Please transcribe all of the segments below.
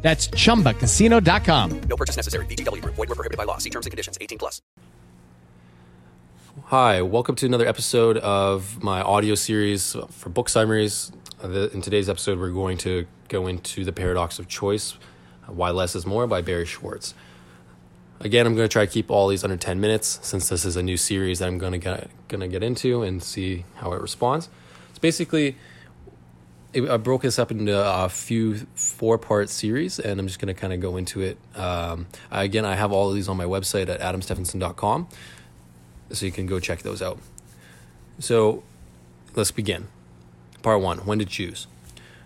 That's chumbacasino.com. No purchase necessary. VGW Group. Void were prohibited by law. See terms and conditions. 18 plus. Hi, welcome to another episode of my audio series for book summaries. Uh, the- In today's episode, we're going to go into The Paradox of Choice Why Less is More by Barry Schwartz. Again, I'm going to try to keep all these under 10 minutes since this is a new series that I'm going to get, going to get into and see how it responds. It's basically it, I broke this up into a few four part series, and I'm just going to kind of go into it. Um, I, again, I have all of these on my website at adamstephenson.com, so you can go check those out. So let's begin. Part one When to choose.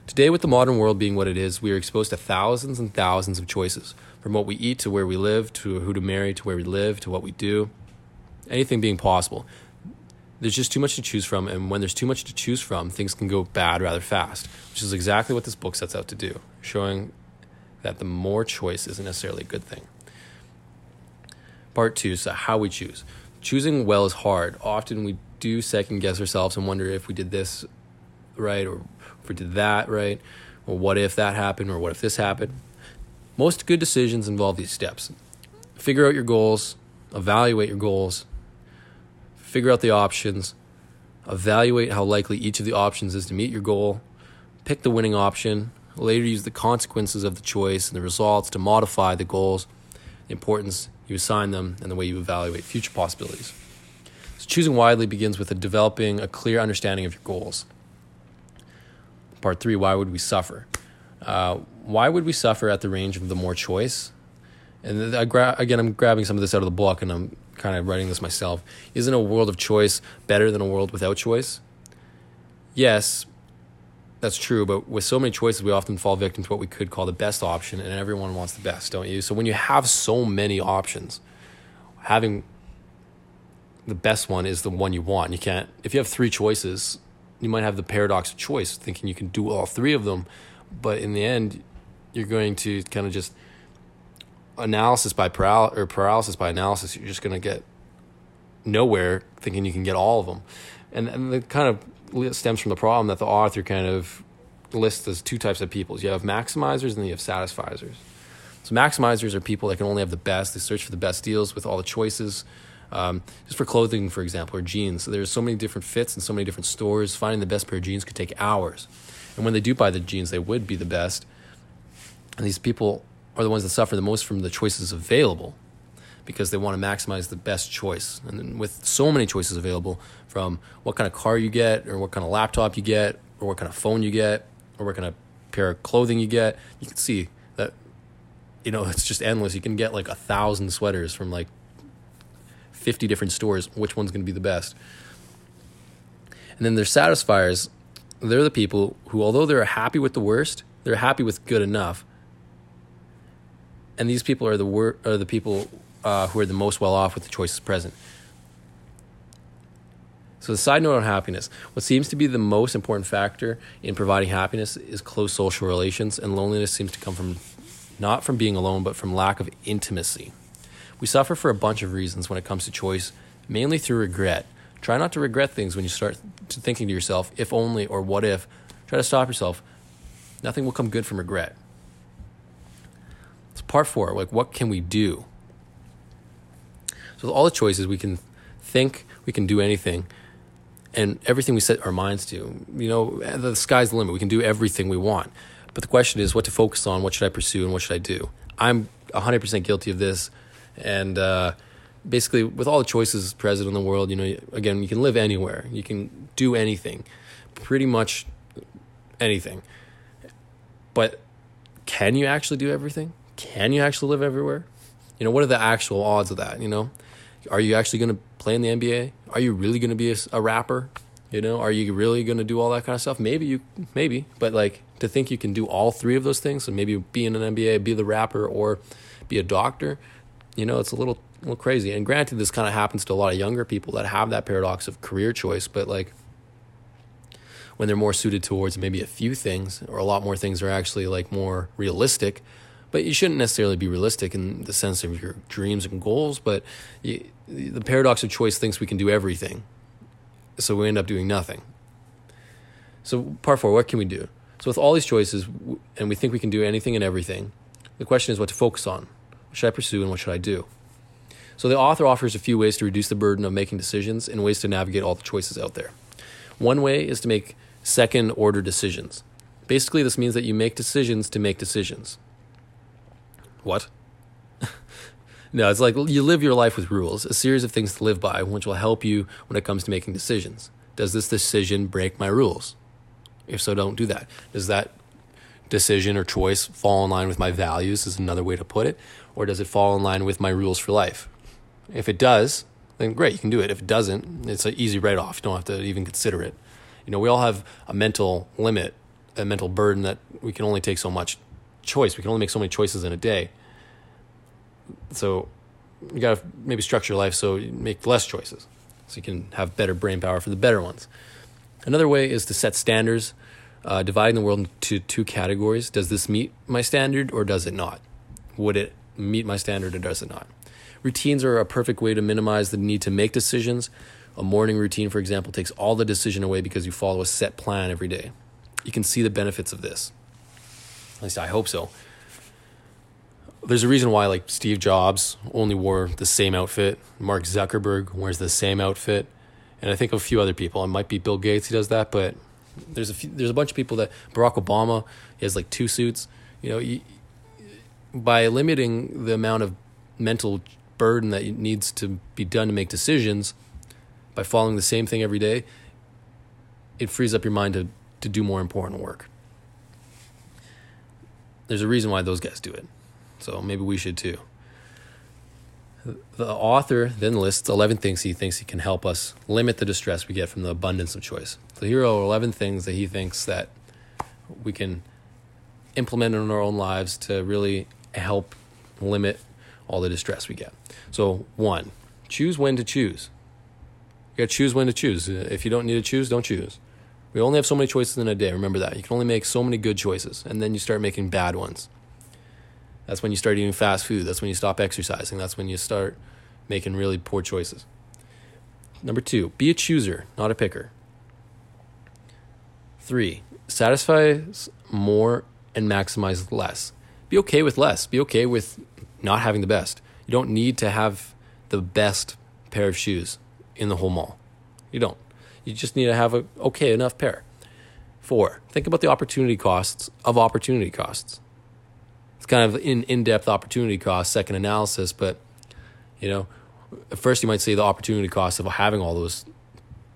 Today, with the modern world being what it is, we are exposed to thousands and thousands of choices from what we eat to where we live, to who to marry, to where we live, to what we do, anything being possible there's just too much to choose from and when there's too much to choose from things can go bad rather fast which is exactly what this book sets out to do showing that the more choice isn't necessarily a good thing. Part two so how we choose. Choosing well is hard. Often we do second guess ourselves and wonder if we did this right or if we did that right or what if that happened or what if this happened. Most good decisions involve these steps. Figure out your goals evaluate your goals figure out the options, evaluate how likely each of the options is to meet your goal, pick the winning option, later use the consequences of the choice and the results to modify the goals, the importance you assign them, and the way you evaluate future possibilities. So choosing widely begins with a developing a clear understanding of your goals. Part three, why would we suffer? Uh, why would we suffer at the range of the more choice? And gra- again, I'm grabbing some of this out of the book, and I'm kind of writing this myself. Isn't a world of choice better than a world without choice? Yes, that's true. But with so many choices, we often fall victim to what we could call the best option, and everyone wants the best, don't you? So when you have so many options, having the best one is the one you want. You can't. If you have three choices, you might have the paradox of choice, thinking you can do all three of them, but in the end, you're going to kind of just analysis by paral- or paralysis by analysis, you're just going to get nowhere thinking you can get all of them. And, and it kind of stems from the problem that the author kind of lists as two types of people. You have maximizers and then you have satisficers. So maximizers are people that can only have the best. They search for the best deals with all the choices. Um, just for clothing, for example, or jeans. So there's so many different fits and so many different stores. Finding the best pair of jeans could take hours. And when they do buy the jeans, they would be the best. And these people are the ones that suffer the most from the choices available because they want to maximize the best choice. And with so many choices available from what kind of car you get, or what kind of laptop you get, or what kind of phone you get, or what kind of pair of clothing you get, you can see that, you know, it's just endless. You can get like a thousand sweaters from like 50 different stores. Which one's going to be the best? And then there's satisfiers. They're the people who, although they're happy with the worst, they're happy with good enough and these people are the wor- are the people uh, who are the most well off with the choices present. So the side note on happiness, what seems to be the most important factor in providing happiness is close social relations, and loneliness seems to come from not from being alone, but from lack of intimacy. We suffer for a bunch of reasons when it comes to choice, mainly through regret. Try not to regret things when you start thinking to yourself, if only or what if. Try to stop yourself. Nothing will come good from regret. Part four. Like, what can we do? So, with all the choices, we can think, we can do anything, and everything we set our minds to. You know, the sky's the limit. We can do everything we want. But the question is, what to focus on? What should I pursue, and what should I do? I'm 100% guilty of this, and uh, basically, with all the choices present in the world, you know, again, you can live anywhere, you can do anything, pretty much anything. But can you actually do everything? Can you actually live everywhere? You know, what are the actual odds of that? You know, are you actually going to play in the NBA? Are you really going to be a, a, rapper? You know, are you really going to do all that kind of stuff? Maybe you, maybe, but like to think you can do all three of those things, so maybe be in an NBA, be the rapper, or be a doctor, you know, it's a little a little crazy. And granted, this kind of happens to a lot of younger people that have that paradox of career choice, but like when they're more suited towards maybe a few things or a lot more things are actually like more realistic. But you shouldn't necessarily be realistic in the sense of your dreams and goals. But you, the paradox of choice thinks we can do everything, so we end up doing nothing. So part four, what can we do? So with all these choices, and we think we can do anything and everything, the question is what to focus on. What should I pursue and what should I do? So the author offers a few ways to reduce the burden of making decisions and ways to navigate all the choices out there. One way is to make second order decisions. Basically, this means that you make decisions to make decisions. What? no, it's like you live your life with rules, a series of things to live by, which will help you when it comes to making decisions. Does this decision break my rules? If so, don't do that. Does that decision or choice fall in line with my values, is another way to put it? Or does it fall in line with my rules for life? If it does, then great, you can do it. If it doesn't, it's an easy write off. You don't have to even consider it. You know, we all have a mental limit, a mental burden that we can only take so much choice. We can only make so many choices in a day. So you got to maybe structure your life so you make less choices so you can have better brain power for the better ones. Another way is to set standards, uh, dividing the world into two categories. Does this meet my standard or does it not? Would it meet my standard or does it not? Routines are a perfect way to minimize the need to make decisions. A morning routine, for example, takes all the decision away because you follow a set plan every day. You can see the benefits of this. At least I hope so. There's a reason why, like Steve Jobs only wore the same outfit. Mark Zuckerberg wears the same outfit, and I think of a few other people. It might be Bill Gates who does that, but there's a few, there's a bunch of people that Barack Obama he has like two suits. You know, you, by limiting the amount of mental burden that needs to be done to make decisions, by following the same thing every day, it frees up your mind to, to do more important work. There's a reason why those guys do it. So maybe we should too. The author then lists 11 things he thinks he can help us limit the distress we get from the abundance of choice. So here are 11 things that he thinks that we can implement in our own lives to really help limit all the distress we get. So, one, choose when to choose. You got to choose when to choose. If you don't need to choose, don't choose. We only have so many choices in a day. Remember that. You can only make so many good choices, and then you start making bad ones. That's when you start eating fast food. That's when you stop exercising. That's when you start making really poor choices. Number two, be a chooser, not a picker. Three, satisfy more and maximize less. Be okay with less. Be okay with not having the best. You don't need to have the best pair of shoes in the whole mall. You don't. You just need to have a okay enough pair. Four, think about the opportunity costs of opportunity costs. It's kind of in in-depth opportunity cost, second analysis, but you know, at first you might say the opportunity cost of having all those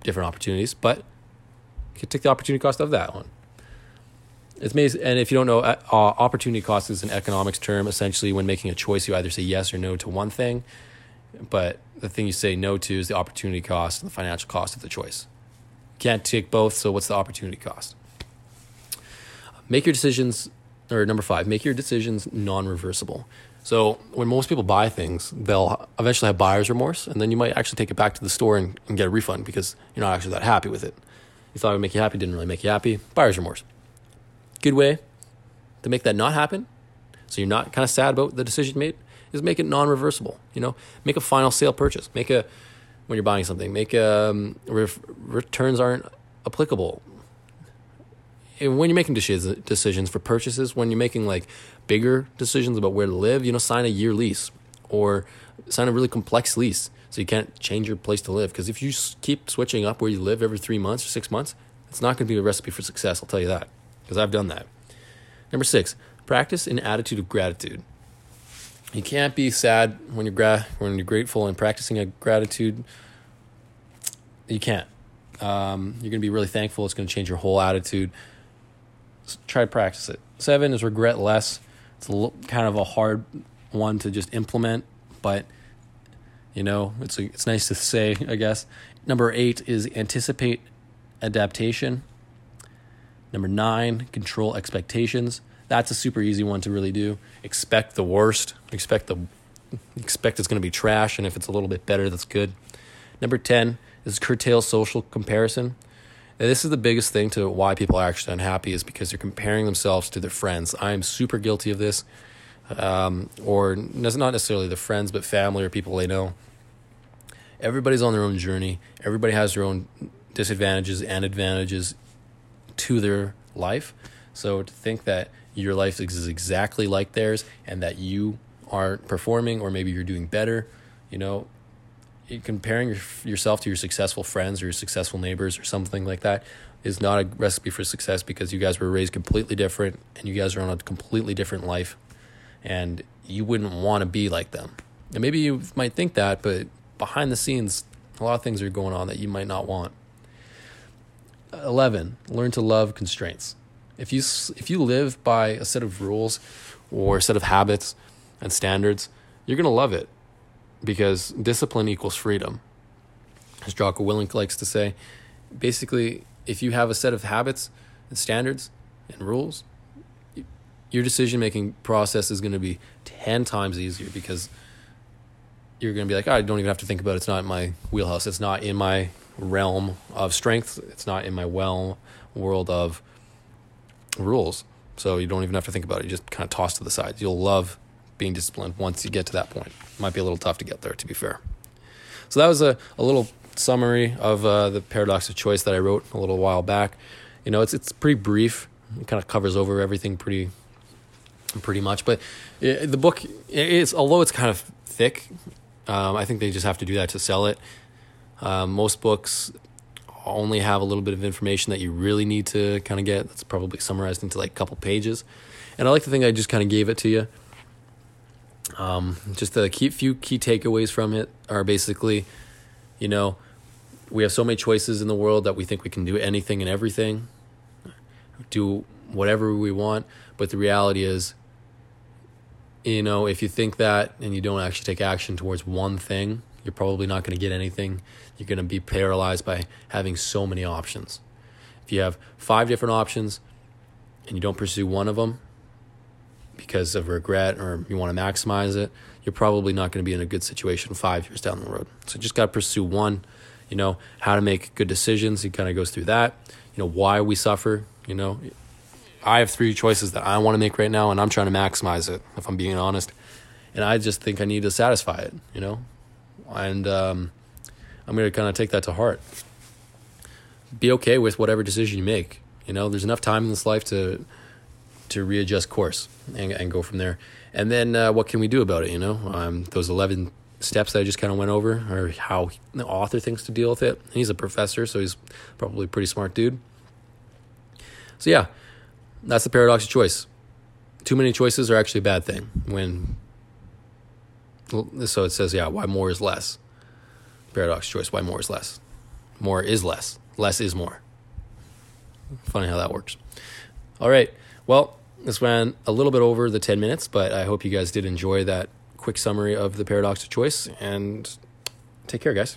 different opportunities, but you could take the opportunity cost of that one. It's amazing, and if you don't know, uh, opportunity cost is an economics term. Essentially, when making a choice, you either say yes or no to one thing, but the thing you say no to is the opportunity cost and the financial cost of the choice. Can't take both, so what's the opportunity cost? Make your decisions, or number five, make your decisions non reversible. So when most people buy things, they'll eventually have buyer's remorse, and then you might actually take it back to the store and, and get a refund because you're not actually that happy with it. You thought it would make you happy, didn't really make you happy. Buyer's remorse. Good way to make that not happen, so you're not kind of sad about the decision made, is make it non-reversible. You know, make a final sale purchase. Make a when you're buying something, make um, returns aren't applicable. And when you're making decisions for purchases, when you're making like bigger decisions about where to live, you know, sign a year lease or sign a really complex lease so you can't change your place to live. Because if you keep switching up where you live every three months or six months, it's not going to be a recipe for success. I'll tell you that because I've done that. Number six, practice an attitude of gratitude. You can't be sad when you're gra- when you're grateful and practicing a gratitude. You can't. Um, you're going to be really thankful. It's going to change your whole attitude. So try to practice it. Seven is regret less. It's kind of a hard one to just implement, but you know it's a, it's nice to say, I guess. Number eight is anticipate adaptation. Number nine, control expectations. That's a super easy one to really do. Expect the worst. Expect the expect it's going to be trash, and if it's a little bit better, that's good. Number 10 is curtail social comparison. And this is the biggest thing to why people are actually unhappy is because they're comparing themselves to their friends. I am super guilty of this, um, or not necessarily the friends, but family or people they know. Everybody's on their own journey. Everybody has their own disadvantages and advantages to their life. So to think that your life is exactly like theirs and that you aren't performing or maybe you're doing better, you know, comparing your, yourself to your successful friends or your successful neighbors or something like that is not a recipe for success because you guys were raised completely different and you guys are on a completely different life and you wouldn't want to be like them. And maybe you might think that, but behind the scenes, a lot of things are going on that you might not want. 11. Learn to love constraints. If you if you live by a set of rules or a set of habits and standards, you're going to love it because discipline equals freedom. As Jocko Willink likes to say, basically, if you have a set of habits and standards and rules, your decision making process is going to be 10 times easier because you're going to be like, oh, I don't even have to think about it. It's not in my wheelhouse. It's not in my realm of strength. It's not in my well world of rules. So you don't even have to think about it. You just kind of toss to the sides. You'll love being disciplined once you get to that point. Might be a little tough to get there, to be fair. So that was a, a little summary of uh, the paradox of choice that I wrote a little while back. You know, it's it's pretty brief. It kind of covers over everything pretty pretty much. But it, the book is although it's kind of thick, um, I think they just have to do that to sell it. Um, most books only have a little bit of information that you really need to kind of get. That's probably summarized into like a couple pages. And I like to think I just kind of gave it to you. Um, just the key, few key takeaways from it are basically, you know, we have so many choices in the world that we think we can do anything and everything, do whatever we want. But the reality is, you know, if you think that and you don't actually take action towards one thing, you're probably not going to get anything. You're going to be paralyzed by having so many options. If you have five different options and you don't pursue one of them, because of regret or you want to maximize it, you're probably not going to be in a good situation five years down the road. So just got to pursue one, you know, how to make good decisions. He kind of goes through that, you know, why we suffer, you know. I have three choices that I want to make right now, and I'm trying to maximize it, if I'm being honest. And I just think I need to satisfy it, you know. And um, I'm going to kind of take that to heart. Be okay with whatever decision you make. You know, there's enough time in this life to to readjust course and, and go from there. And then uh, what can we do about it? You know, um, those 11 steps that I just kind of went over or how the author thinks to deal with it. He's a professor, so he's probably a pretty smart dude. So, yeah, that's the paradox of choice. Too many choices are actually a bad thing. When so it says, yeah, why more is less. Paradox choice, why more is less. More is less. Less is more. Funny how that works. All right. Well, this went a little bit over the 10 minutes, but I hope you guys did enjoy that quick summary of the paradox of choice. And take care, guys.